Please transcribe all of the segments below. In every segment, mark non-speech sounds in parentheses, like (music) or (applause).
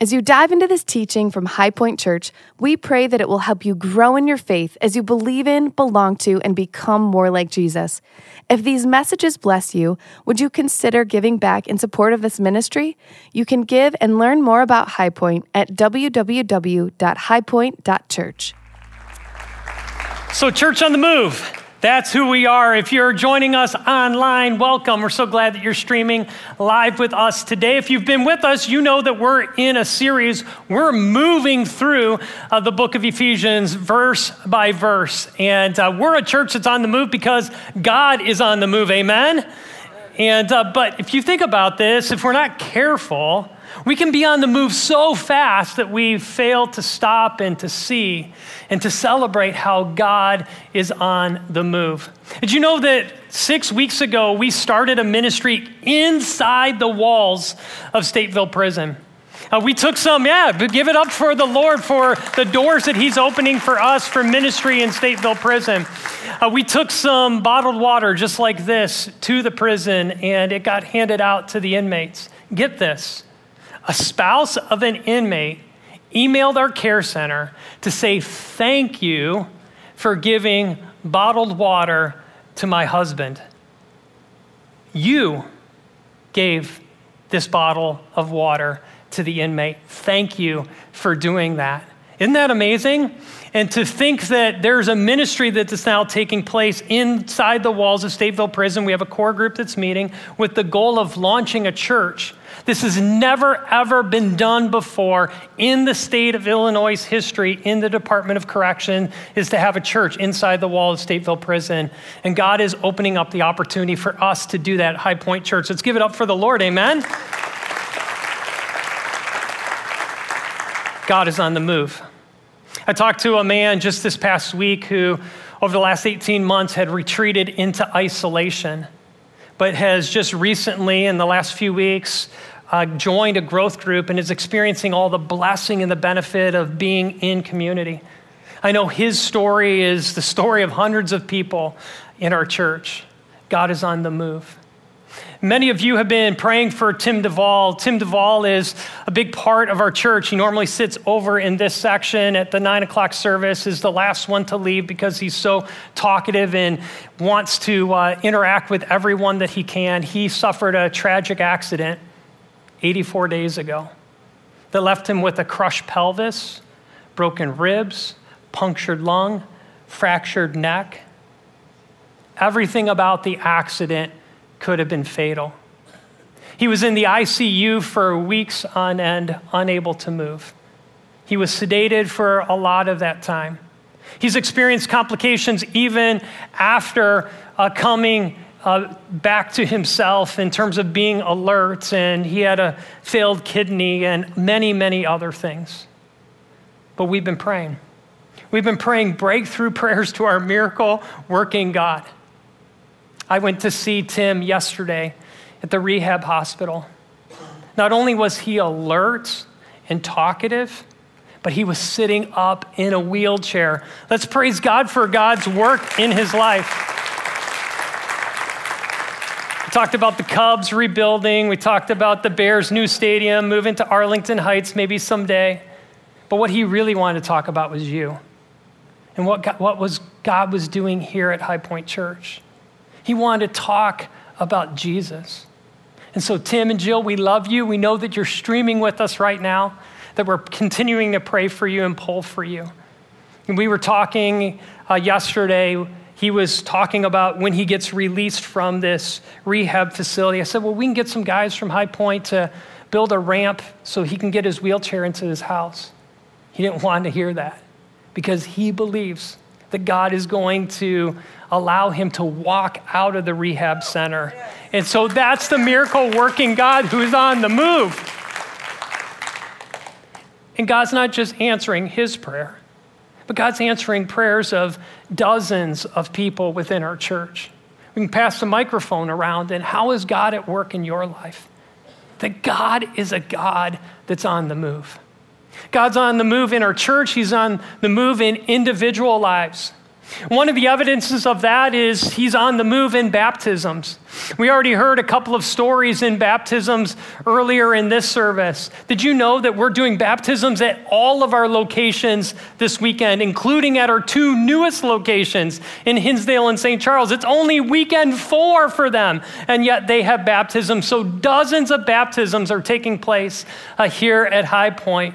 As you dive into this teaching from High Point Church, we pray that it will help you grow in your faith as you believe in, belong to, and become more like Jesus. If these messages bless you, would you consider giving back in support of this ministry? You can give and learn more about High Point at www.highpoint.church. So, Church on the Move. That's who we are. If you're joining us online, welcome. We're so glad that you're streaming live with us today. If you've been with us, you know that we're in a series. We're moving through uh, the book of Ephesians verse by verse. And uh, we're a church that's on the move because God is on the move. Amen? And, uh, but if you think about this, if we're not careful, we can be on the move so fast that we fail to stop and to see and to celebrate how God is on the move. Did you know that six weeks ago we started a ministry inside the walls of Stateville Prison? Uh, we took some, yeah, but give it up for the Lord for the doors that He's opening for us for ministry in Stateville Prison. Uh, we took some bottled water just like this to the prison and it got handed out to the inmates. Get this a spouse of an inmate emailed our care center to say thank you for giving bottled water to my husband. You gave this bottle of water to the inmate. Thank you for doing that. Isn't that amazing? And to think that there's a ministry that is now taking place inside the walls of Stateville Prison. We have a core group that's meeting with the goal of launching a church. This has never, ever been done before in the state of Illinois' history in the Department of Correction is to have a church inside the wall of Stateville Prison. And God is opening up the opportunity for us to do that High Point Church. Let's give it up for the Lord. Amen. God is on the move. I talked to a man just this past week who, over the last 18 months, had retreated into isolation, but has just recently, in the last few weeks, uh, joined a growth group and is experiencing all the blessing and the benefit of being in community. I know his story is the story of hundreds of people in our church. God is on the move. Many of you have been praying for Tim Duvall. Tim Duvall is a big part of our church. He normally sits over in this section at the nine o'clock service, is the last one to leave because he's so talkative and wants to uh, interact with everyone that he can. He suffered a tragic accident 84 days ago that left him with a crushed pelvis, broken ribs, punctured lung, fractured neck. Everything about the accident could have been fatal. He was in the ICU for weeks on end, unable to move. He was sedated for a lot of that time. He's experienced complications even after uh, coming uh, back to himself in terms of being alert, and he had a failed kidney and many, many other things. But we've been praying. We've been praying breakthrough (laughs) prayers to our miracle working God. I went to see Tim yesterday at the rehab hospital. Not only was he alert and talkative, but he was sitting up in a wheelchair. Let's praise God for God's work in his life. Talked about the Cubs rebuilding. We talked about the Bears' new stadium, moving to Arlington Heights maybe someday. But what he really wanted to talk about was you and what, God, what was God was doing here at High Point Church. He wanted to talk about Jesus. And so, Tim and Jill, we love you. We know that you're streaming with us right now, that we're continuing to pray for you and pull for you. And we were talking uh, yesterday, he was talking about when he gets released from this rehab facility. I said, Well, we can get some guys from High Point to build a ramp so he can get his wheelchair into his house. He didn't want to hear that because he believes that God is going to allow him to walk out of the rehab center. And so that's the miracle working God who's on the move. And God's not just answering his prayer, but God's answering prayers of dozens of people within our church. We can pass the microphone around, and how is God at work in your life? That God is a God that's on the move. God's on the move in our church, He's on the move in individual lives. One of the evidences of that is he's on the move in baptisms. We already heard a couple of stories in baptisms earlier in this service. Did you know that we're doing baptisms at all of our locations this weekend, including at our two newest locations in Hinsdale and St. Charles? It's only weekend four for them, and yet they have baptisms. So dozens of baptisms are taking place uh, here at High Point.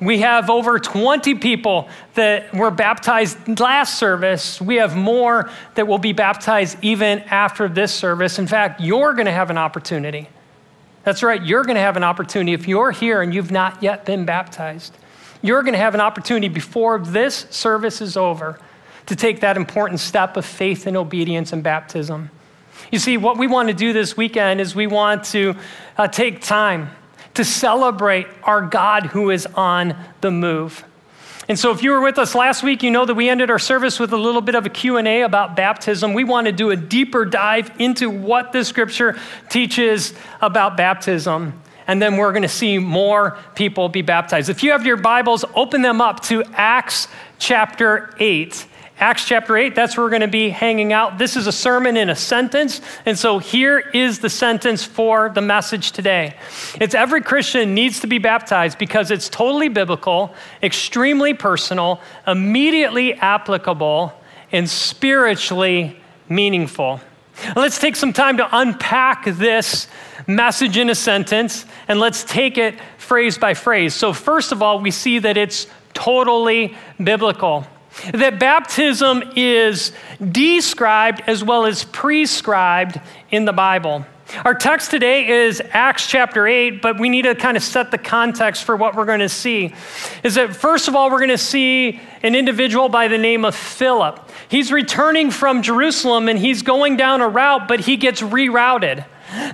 We have over 20 people that were baptized last service. We have more that will be baptized even after this service. In fact, you're going to have an opportunity. That's right, you're going to have an opportunity. If you're here and you've not yet been baptized, you're going to have an opportunity before this service is over to take that important step of faith and obedience and baptism. You see, what we want to do this weekend is we want to uh, take time to celebrate our God who is on the move. And so if you were with us last week, you know that we ended our service with a little bit of a Q&A about baptism. We want to do a deeper dive into what the scripture teaches about baptism. And then we're going to see more people be baptized. If you have your Bibles, open them up to Acts chapter 8. Acts chapter 8, that's where we're going to be hanging out. This is a sermon in a sentence. And so here is the sentence for the message today it's every Christian needs to be baptized because it's totally biblical, extremely personal, immediately applicable, and spiritually meaningful. Let's take some time to unpack this message in a sentence and let's take it phrase by phrase. So, first of all, we see that it's totally biblical that baptism is described as well as prescribed in the Bible. Our text today is Acts chapter 8, but we need to kind of set the context for what we're going to see. Is that first of all, we're going to see an individual by the name of Philip. He's returning from Jerusalem and he's going down a route, but he gets rerouted.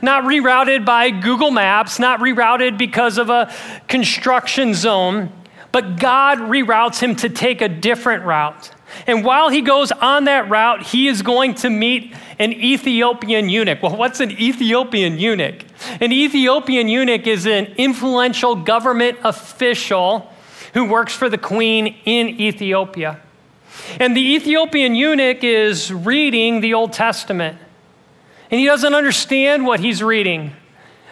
Not rerouted by Google Maps, not rerouted because of a construction zone but God reroutes him to take a different route. And while he goes on that route, he is going to meet an Ethiopian eunuch. Well, what's an Ethiopian eunuch? An Ethiopian eunuch is an influential government official who works for the queen in Ethiopia. And the Ethiopian eunuch is reading the Old Testament. And he doesn't understand what he's reading.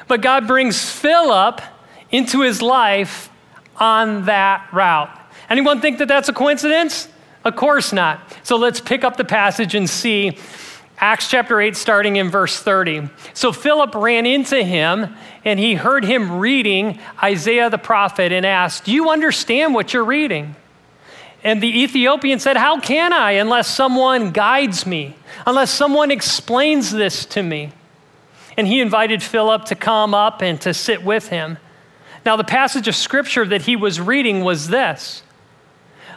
But God brings Philip into his life on that route. Anyone think that that's a coincidence? Of course not. So let's pick up the passage and see Acts chapter 8, starting in verse 30. So Philip ran into him and he heard him reading Isaiah the prophet and asked, Do you understand what you're reading? And the Ethiopian said, How can I unless someone guides me, unless someone explains this to me? And he invited Philip to come up and to sit with him. Now, the passage of scripture that he was reading was this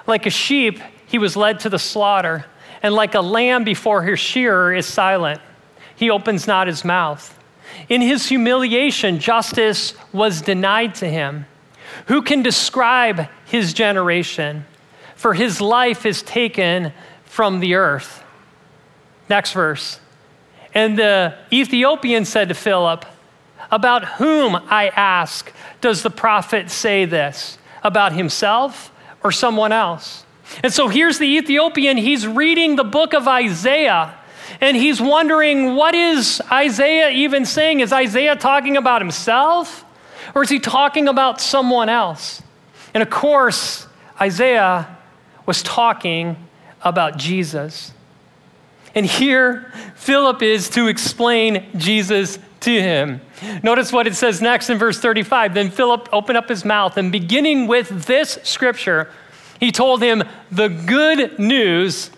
Like a sheep, he was led to the slaughter, and like a lamb before his shearer is silent, he opens not his mouth. In his humiliation, justice was denied to him. Who can describe his generation? For his life is taken from the earth. Next verse. And the Ethiopian said to Philip, About whom, I ask, does the prophet say this? About himself or someone else? And so here's the Ethiopian. He's reading the book of Isaiah and he's wondering what is Isaiah even saying? Is Isaiah talking about himself or is he talking about someone else? And of course, Isaiah was talking about Jesus. And here, Philip is to explain Jesus to him. Notice what it says next in verse 35. Then Philip opened up his mouth, and beginning with this scripture, he told him the good news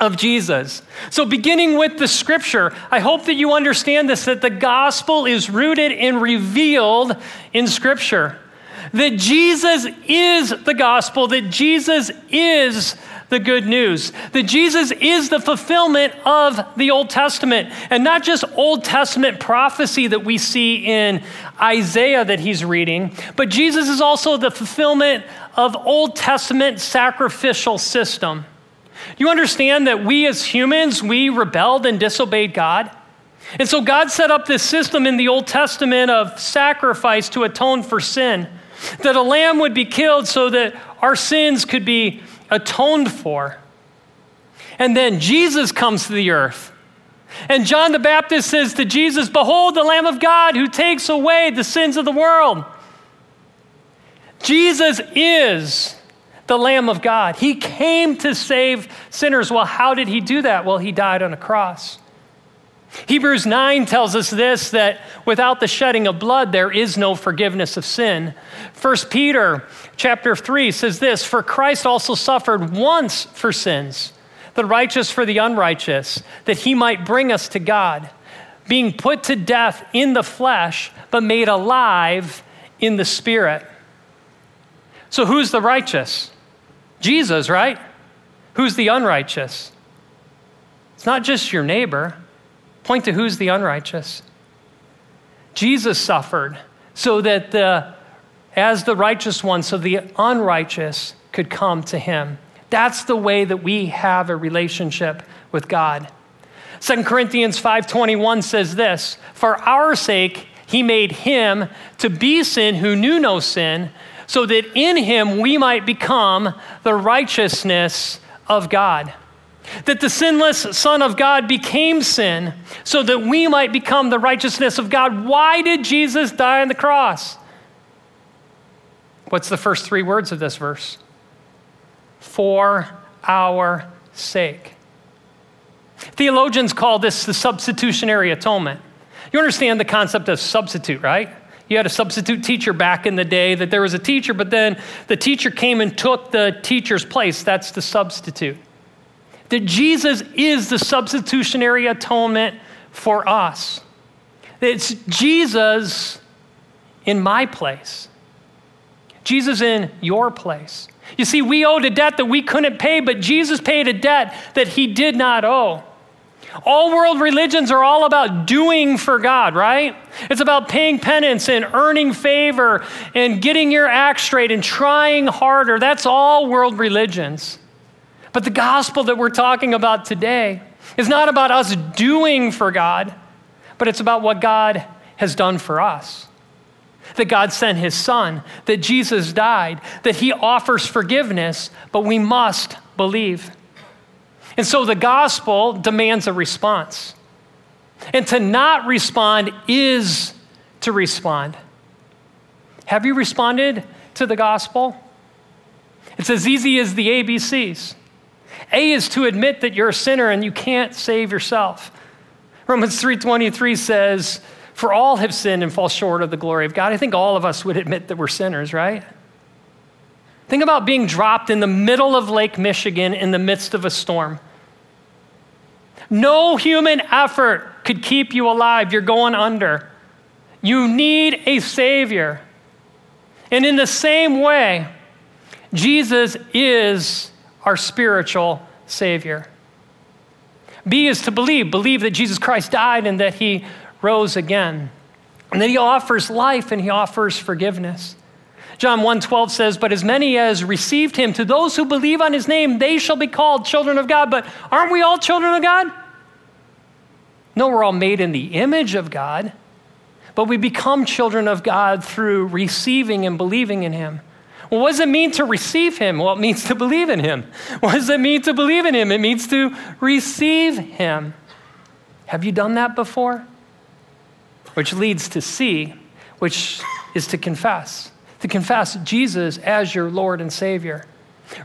of Jesus. So, beginning with the scripture, I hope that you understand this that the gospel is rooted and revealed in scripture. That Jesus is the gospel, that Jesus is the good news that Jesus is the fulfillment of the Old Testament, and not just Old Testament prophecy that we see in Isaiah that he's reading, but Jesus is also the fulfillment of Old Testament sacrificial system. You understand that we as humans, we rebelled and disobeyed God? And so God set up this system in the Old Testament of sacrifice to atone for sin, that a lamb would be killed so that our sins could be atoned for. And then Jesus comes to the earth. And John the Baptist says to Jesus, Behold, the Lamb of God who takes away the sins of the world. Jesus is the Lamb of God. He came to save sinners. Well, how did he do that? Well, he died on a cross. Hebrews 9 tells us this that without the shedding of blood there is no forgiveness of sin. 1 Peter chapter 3 says this, for Christ also suffered once for sins, the righteous for the unrighteous, that he might bring us to God, being put to death in the flesh, but made alive in the spirit. So who's the righteous? Jesus, right? Who's the unrighteous? It's not just your neighbor. Point to who's the unrighteous. Jesus suffered so that the, as the righteous one, so the unrighteous could come to him. That's the way that we have a relationship with God. 2 Corinthians 5:21 says this, "For our sake he made him to be sin who knew no sin, so that in him we might become the righteousness of God." That the sinless Son of God became sin so that we might become the righteousness of God. Why did Jesus die on the cross? What's the first three words of this verse? For our sake. Theologians call this the substitutionary atonement. You understand the concept of substitute, right? You had a substitute teacher back in the day that there was a teacher, but then the teacher came and took the teacher's place. That's the substitute that Jesus is the substitutionary atonement for us. It's Jesus in my place, Jesus in your place. You see, we owed a debt that we couldn't pay, but Jesus paid a debt that he did not owe. All world religions are all about doing for God, right? It's about paying penance and earning favor and getting your act straight and trying harder. That's all world religions. But the gospel that we're talking about today is not about us doing for God, but it's about what God has done for us. That God sent his son, that Jesus died, that he offers forgiveness, but we must believe. And so the gospel demands a response. And to not respond is to respond. Have you responded to the gospel? It's as easy as the ABCs. A is to admit that you're a sinner and you can't save yourself. Romans 3:23 says, "For all have sinned and fall short of the glory of God." I think all of us would admit that we're sinners, right? Think about being dropped in the middle of Lake Michigan in the midst of a storm. No human effort could keep you alive. You're going under. You need a Savior. And in the same way, Jesus is our spiritual Savior. B is to believe, believe that Jesus Christ died and that he rose again. And that he offers life and he offers forgiveness. John 1:12 says, "But as many as received him, to those who believe on his name, they shall be called children of God." But aren't we all children of God? No, we're all made in the image of God, but we become children of God through receiving and believing in him. Well, what does it mean to receive him? Well, it means to believe in him. What does it mean to believe in him? It means to receive him. Have you done that before? Which leads to C, which is to confess. To confess Jesus as your Lord and Savior.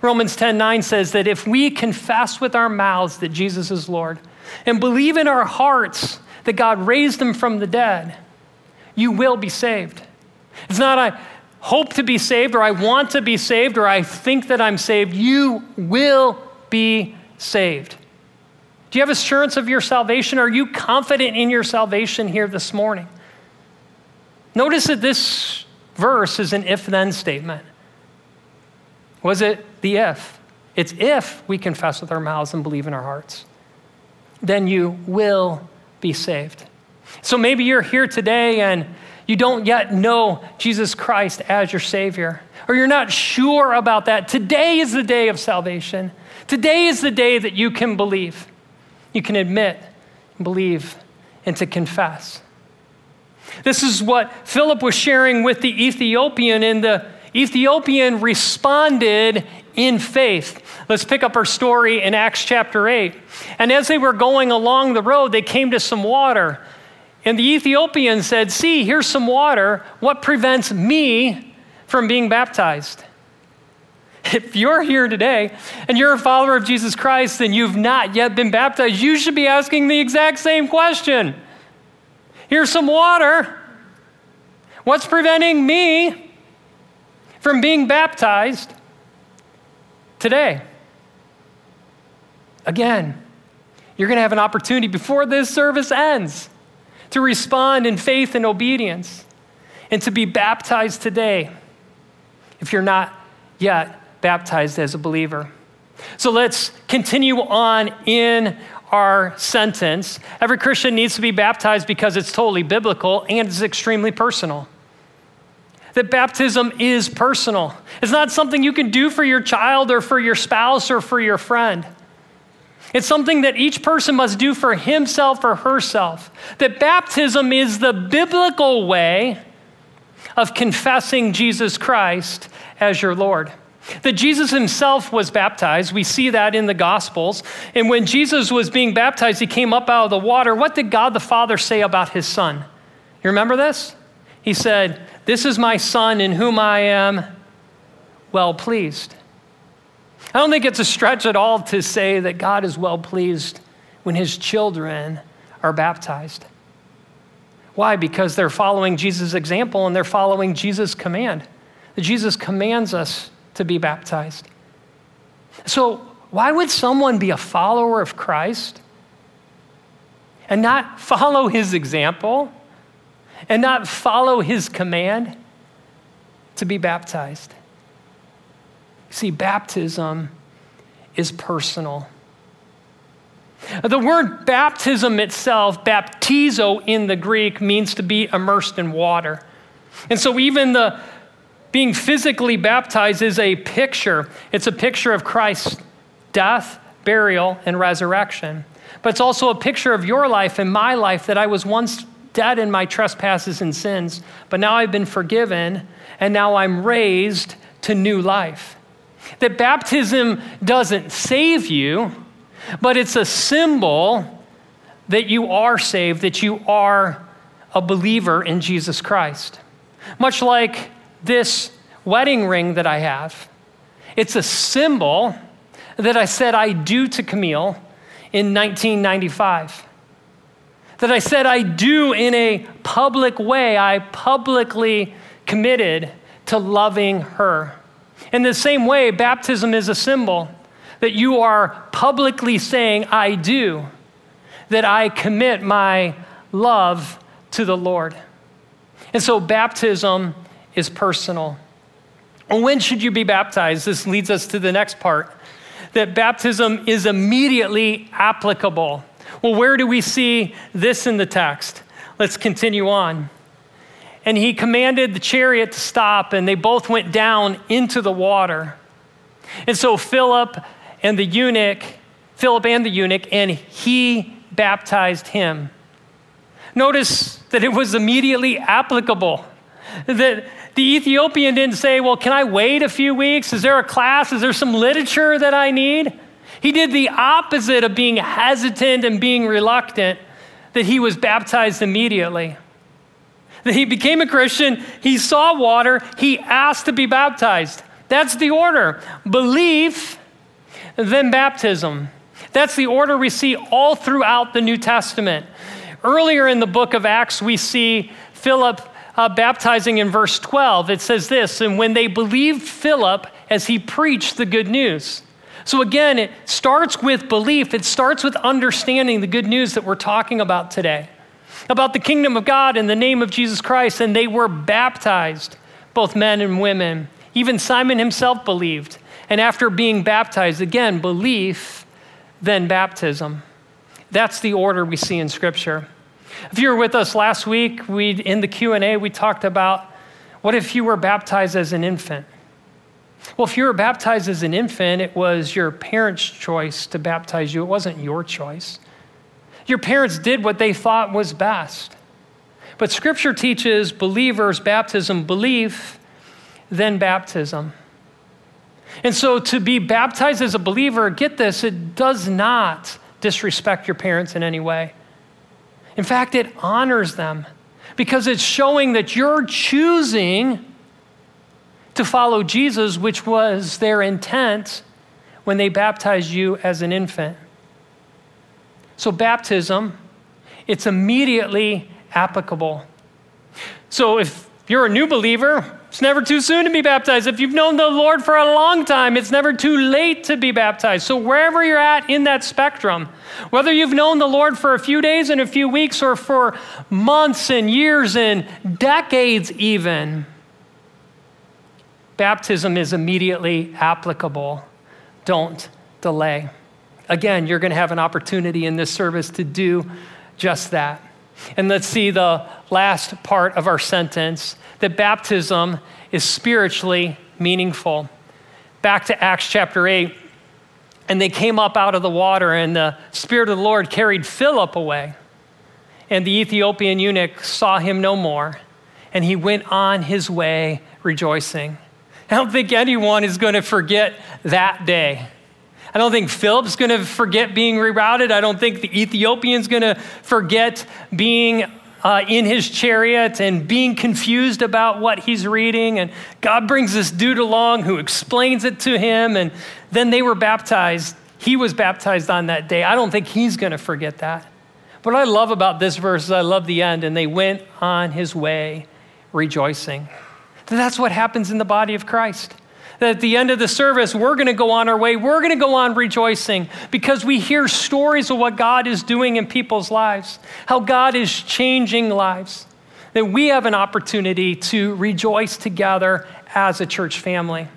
Romans 10 9 says that if we confess with our mouths that Jesus is Lord and believe in our hearts that God raised him from the dead, you will be saved. It's not a hope to be saved, or I want to be saved, or I think that I'm saved, you will be saved. Do you have assurance of your salvation? Are you confident in your salvation here this morning? Notice that this verse is an if then statement. Was it the if? It's if we confess with our mouths and believe in our hearts. Then you will be saved. So maybe you're here today and you don't yet know Jesus Christ as your Savior, or you're not sure about that, today is the day of salvation. Today is the day that you can believe. You can admit, believe, and to confess. This is what Philip was sharing with the Ethiopian and the Ethiopian responded in faith. Let's pick up our story in Acts chapter 8. And as they were going along the road, they came to some water. And the Ethiopian said, See, here's some water. What prevents me from being baptized? (laughs) If you're here today and you're a follower of Jesus Christ and you've not yet been baptized, you should be asking the exact same question. Here's some water. What's preventing me from being baptized today? Again, you're going to have an opportunity before this service ends to respond in faith and obedience and to be baptized today if you're not yet baptized as a believer. So let's continue on in our sentence. Every Christian needs to be baptized because it's totally biblical and it's extremely personal. That baptism is personal. It's not something you can do for your child or for your spouse or for your friend. It's something that each person must do for himself or herself. That baptism is the biblical way of confessing Jesus Christ as your Lord. That Jesus himself was baptized. We see that in the Gospels. And when Jesus was being baptized, he came up out of the water. What did God the Father say about his son? You remember this? He said, This is my son in whom I am well pleased. I don't think it's a stretch at all to say that God is well pleased when his children are baptized. Why? Because they're following Jesus' example and they're following Jesus' command. Jesus commands us to be baptized. So, why would someone be a follower of Christ and not follow his example and not follow his command to be baptized? See, baptism is personal. The word baptism itself, baptizo in the Greek, means to be immersed in water. And so, even the being physically baptized is a picture. It's a picture of Christ's death, burial, and resurrection. But it's also a picture of your life and my life that I was once dead in my trespasses and sins, but now I've been forgiven, and now I'm raised to new life. That baptism doesn't save you, but it's a symbol that you are saved, that you are a believer in Jesus Christ. Much like this wedding ring that I have. It's a symbol that I said I do to Camille in 1995. That I said I do in a public way. I publicly committed to loving her. In the same way, baptism is a symbol that you are publicly saying, I do, that I commit my love to the Lord. And so, baptism is personal. When should you be baptized? This leads us to the next part that baptism is immediately applicable. Well, where do we see this in the text? Let's continue on. And he commanded the chariot to stop, and they both went down into the water. And so Philip and the eunuch, Philip and the eunuch, and he baptized him. Notice that it was immediately applicable. That the Ethiopian didn't say, Well, can I wait a few weeks? Is there a class? Is there some literature that I need? He did the opposite of being hesitant and being reluctant, that he was baptized immediately. That he became a Christian, he saw water, he asked to be baptized. That's the order belief, then baptism. That's the order we see all throughout the New Testament. Earlier in the book of Acts, we see Philip uh, baptizing in verse 12. It says this And when they believed Philip as he preached the good news. So again, it starts with belief, it starts with understanding the good news that we're talking about today about the kingdom of God in the name of Jesus Christ. And they were baptized, both men and women. Even Simon himself believed. And after being baptized, again, belief, then baptism. That's the order we see in Scripture. If you were with us last week, we in the Q&A we talked about what if you were baptized as an infant? Well, if you were baptized as an infant, it was your parents' choice to baptize you. It wasn't your choice. Your parents did what they thought was best. But scripture teaches believers baptism belief, then baptism. And so to be baptized as a believer, get this, it does not disrespect your parents in any way. In fact, it honors them because it's showing that you're choosing to follow Jesus, which was their intent when they baptized you as an infant. So, baptism, it's immediately applicable. So, if you're a new believer, it's never too soon to be baptized. If you've known the Lord for a long time, it's never too late to be baptized. So, wherever you're at in that spectrum, whether you've known the Lord for a few days and a few weeks or for months and years and decades, even, baptism is immediately applicable. Don't delay. Again, you're going to have an opportunity in this service to do just that. And let's see the last part of our sentence that baptism is spiritually meaningful. Back to Acts chapter 8. And they came up out of the water, and the Spirit of the Lord carried Philip away. And the Ethiopian eunuch saw him no more, and he went on his way rejoicing. I don't think anyone is going to forget that day. I don't think Philip's going to forget being rerouted. I don't think the Ethiopian's going to forget being uh, in his chariot and being confused about what he's reading. And God brings this dude along who explains it to him. And then they were baptized. He was baptized on that day. I don't think he's going to forget that. What I love about this verse is I love the end. And they went on his way rejoicing. That's what happens in the body of Christ that at the end of the service, we're going to go on our way. We're going to go on rejoicing because we hear stories of what God is doing in people's lives, how God is changing lives. That we have an opportunity to rejoice together as a church family.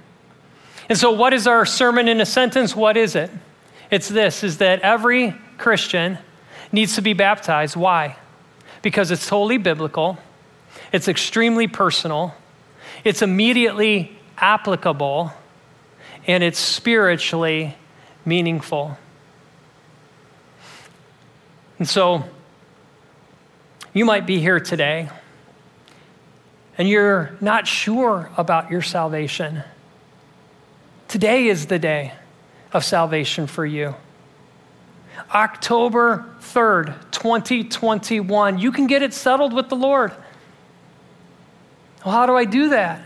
And so, what is our sermon in a sentence? What is it? It's this is that every Christian needs to be baptized. Why? Because it's totally biblical, it's extremely personal, it's immediately applicable, and it's spiritually meaningful. And so, you might be here today and you're not sure about your salvation. Today is the day of salvation for you. October 3rd, 2021, you can get it settled with the Lord. Well, how do I do that?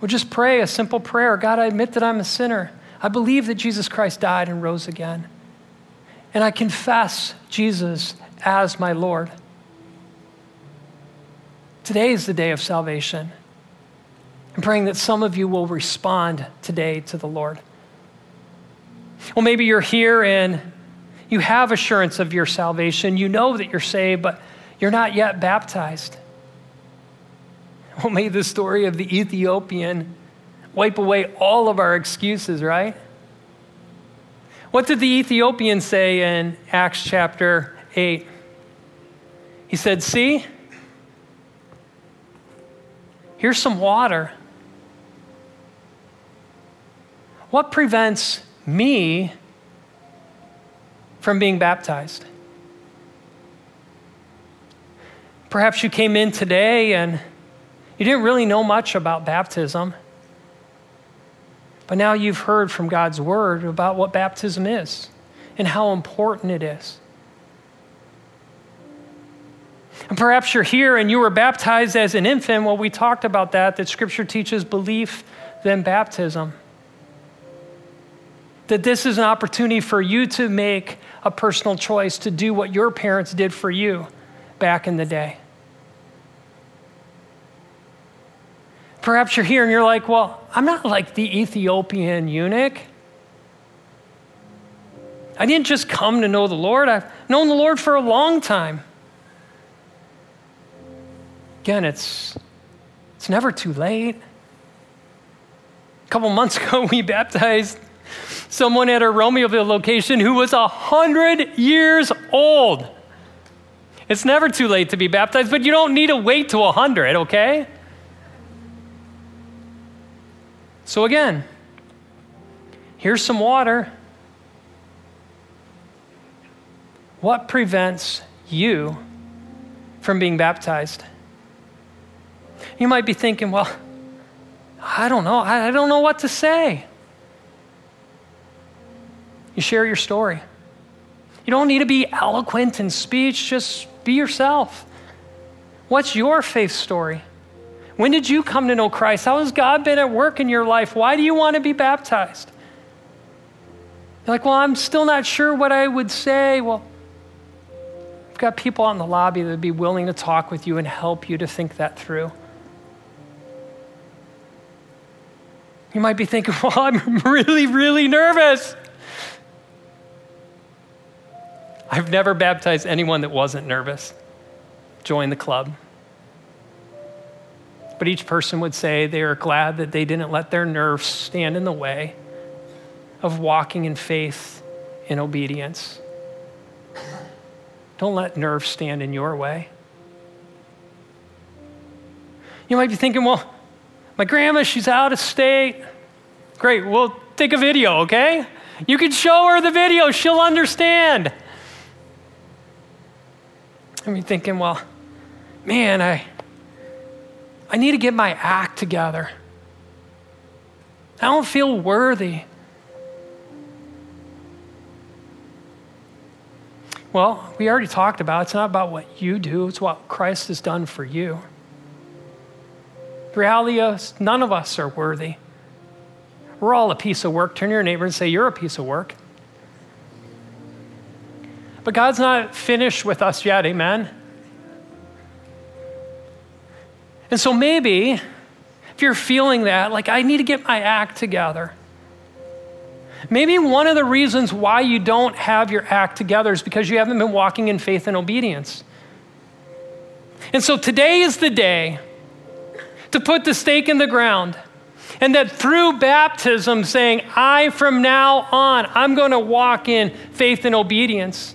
Well, just pray a simple prayer God, I admit that I'm a sinner. I believe that Jesus Christ died and rose again. And I confess Jesus as my Lord. Today is the day of salvation. I'm praying that some of you will respond today to the Lord. Well, maybe you're here and you have assurance of your salvation. You know that you're saved, but you're not yet baptized. (laughs) Well, may the story of the Ethiopian wipe away all of our excuses, right? What did the Ethiopian say in Acts chapter 8? He said, See, here's some water. What prevents me from being baptized? Perhaps you came in today and you didn't really know much about baptism, but now you've heard from God's word about what baptism is and how important it is. And perhaps you're here and you were baptized as an infant. Well, we talked about that, that Scripture teaches belief, then baptism. That this is an opportunity for you to make a personal choice to do what your parents did for you back in the day. Perhaps you're here and you're like, well, I'm not like the Ethiopian eunuch. I didn't just come to know the Lord, I've known the Lord for a long time. Again, it's, it's never too late. A couple months (laughs) ago, we baptized someone at our Romeoville location who was 100 years old. It's never too late to be baptized, but you don't need to wait to 100, okay? So, again, here's some water. What prevents you from being baptized? You might be thinking, well, I don't know. I don't know what to say. You share your story. You don't need to be eloquent in speech, just be yourself. What's your faith story? When did you come to know Christ? How has God been at work in your life? Why do you want to be baptized? You're like, well, I'm still not sure what I would say. Well, I've got people out in the lobby that would be willing to talk with you and help you to think that through. You might be thinking, (laughs) well, I'm really, really nervous. I've never baptized anyone that wasn't nervous. Join the club. But each person would say they are glad that they didn't let their nerves stand in the way of walking in faith in obedience. Don't let nerves stand in your way. You might be thinking, well, my grandma, she's out of state. Great, we'll take a video, okay? You can show her the video, she'll understand. I mean, thinking, well, man, I, I need to get my act together. I don't feel worthy. Well, we already talked about it's not about what you do, it's what Christ has done for you. The reality is, none of us are worthy. We're all a piece of work. Turn to your neighbor and say, You're a piece of work. But God's not finished with us yet, amen? And so maybe if you're feeling that, like, I need to get my act together. Maybe one of the reasons why you don't have your act together is because you haven't been walking in faith and obedience. And so today is the day to put the stake in the ground. And that through baptism, saying, I from now on, I'm going to walk in faith and obedience.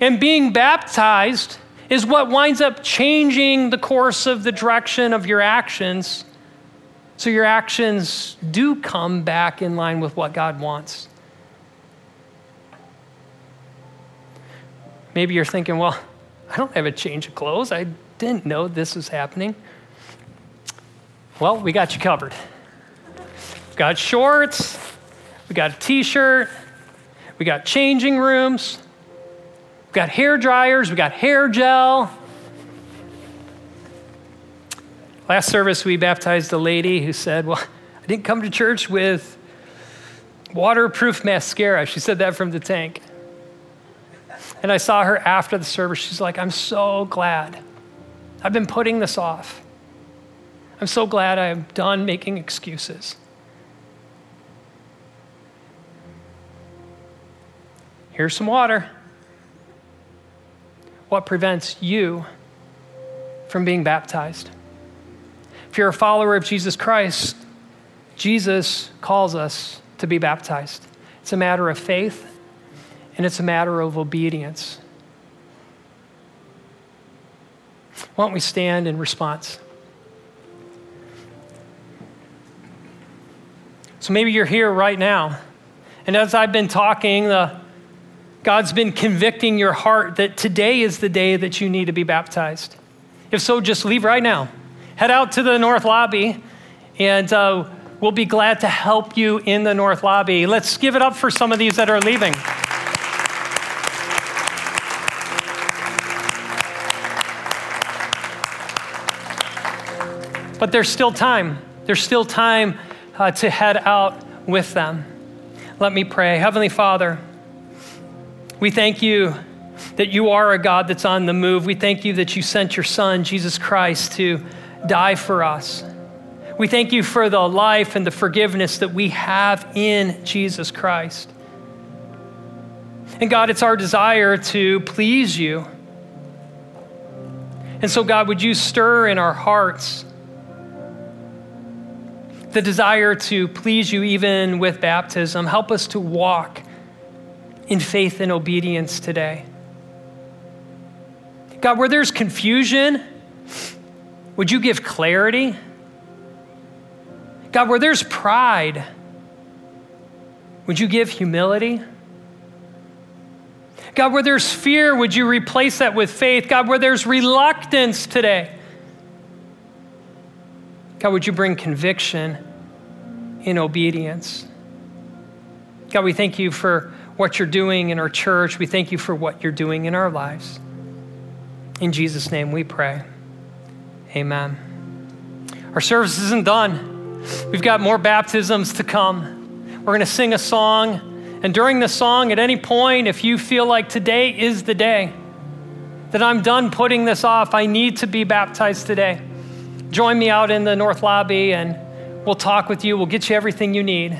And being baptized is what winds up changing the course of the direction of your actions so your actions do come back in line with what God wants. Maybe you're thinking, well, I don't have a change of clothes. I didn't know this was happening. Well, we got you covered. We've got shorts, we got a t shirt, we got changing rooms, got hair dryers, we got hair gel. Last service, we baptized a lady who said, Well, I didn't come to church with waterproof mascara. She said that from the tank. And I saw her after the service. She's like, I'm so glad. I've been putting this off. I'm so glad I'm done making excuses. Here's some water. What prevents you from being baptized? If you're a follower of Jesus Christ, Jesus calls us to be baptized. It's a matter of faith and it's a matter of obedience. Why don't we stand in response? So maybe you're here right now, and as I've been talking, the God's been convicting your heart that today is the day that you need to be baptized. If so, just leave right now. Head out to the North Lobby, and uh, we'll be glad to help you in the North Lobby. Let's give it up for some of these that are leaving. But there's still time. There's still time uh, to head out with them. Let me pray. Heavenly Father, we thank you that you are a God that's on the move. We thank you that you sent your Son, Jesus Christ, to die for us. We thank you for the life and the forgiveness that we have in Jesus Christ. And God, it's our desire to please you. And so, God, would you stir in our hearts the desire to please you even with baptism? Help us to walk in faith and obedience today. God, where there's confusion, would you give clarity? God, where there's pride, would you give humility? God, where there's fear, would you replace that with faith? God, where there's reluctance today, God, would you bring conviction in obedience? God, we thank you for what you're doing in our church. We thank you for what you're doing in our lives. In Jesus' name we pray. Amen. Our service isn't done. We've got more baptisms to come. We're going to sing a song. And during the song, at any point, if you feel like today is the day that I'm done putting this off, I need to be baptized today, join me out in the North Lobby and we'll talk with you. We'll get you everything you need.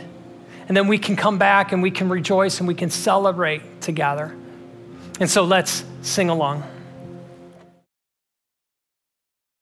And then we can come back and we can rejoice and we can celebrate together. And so let's sing along.